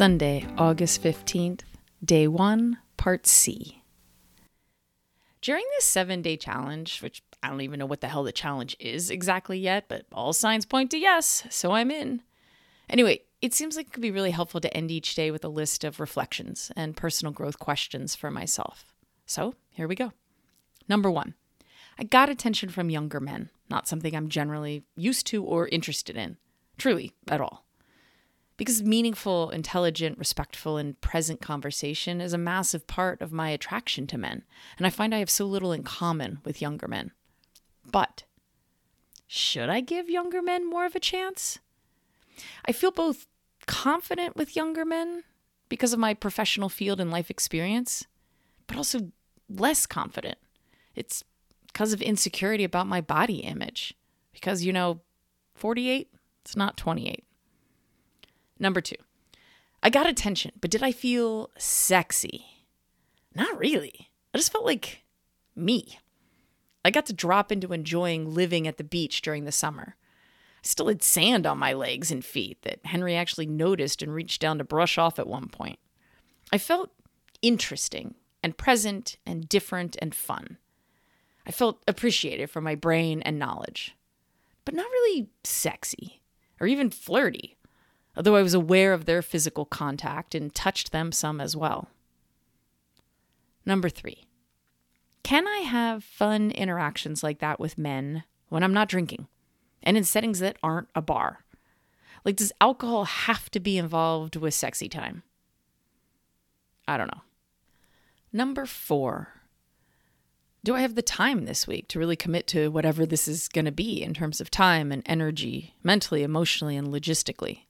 Sunday, August 15th, Day 1, Part C. During this seven day challenge, which I don't even know what the hell the challenge is exactly yet, but all signs point to yes, so I'm in. Anyway, it seems like it could be really helpful to end each day with a list of reflections and personal growth questions for myself. So here we go. Number one, I got attention from younger men, not something I'm generally used to or interested in, truly at all. Because meaningful, intelligent, respectful, and present conversation is a massive part of my attraction to men, and I find I have so little in common with younger men. But should I give younger men more of a chance? I feel both confident with younger men because of my professional field and life experience, but also less confident. It's because of insecurity about my body image. Because, you know, 48, it's not 28. Number two, I got attention, but did I feel sexy? Not really. I just felt like me. I got to drop into enjoying living at the beach during the summer. I still had sand on my legs and feet that Henry actually noticed and reached down to brush off at one point. I felt interesting and present and different and fun. I felt appreciated for my brain and knowledge, but not really sexy or even flirty although I was aware of their physical contact and touched them some as well. Number three, can I have fun interactions like that with men when I'm not drinking and in settings that aren't a bar? Like, does alcohol have to be involved with sexy time? I don't know. Number four, do I have the time this week to really commit to whatever this is going to be in terms of time and energy, mentally, emotionally, and logistically?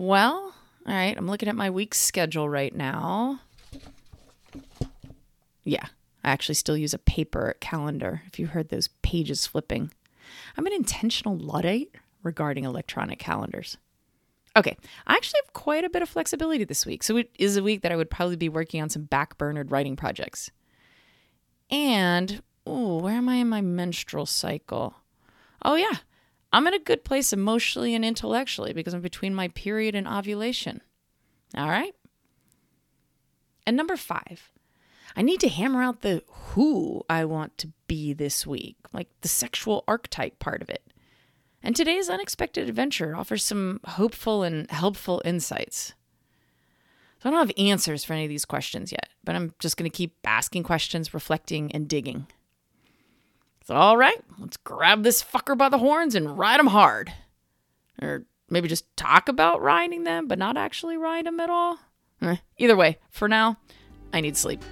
Well, all right, I'm looking at my week's schedule right now. Yeah, I actually still use a paper calendar if you heard those pages flipping. I'm an intentional Luddite regarding electronic calendars. Okay, I actually have quite a bit of flexibility this week. So it is a week that I would probably be working on some backburnered writing projects. And, oh, where am I in my menstrual cycle? Oh, yeah, I'm in a good place emotionally and intellectually because I'm between my period and ovulation. All right? And number five, I need to hammer out the who I want to be this week, like the sexual archetype part of it. And today's unexpected adventure offers some hopeful and helpful insights. So I don't have answers for any of these questions yet, but I'm just going to keep asking questions, reflecting, and digging. So, all right, let's grab this fucker by the horns and ride him hard. Or maybe just talk about riding them, but not actually ride them at all. Eh, either way, for now, I need sleep.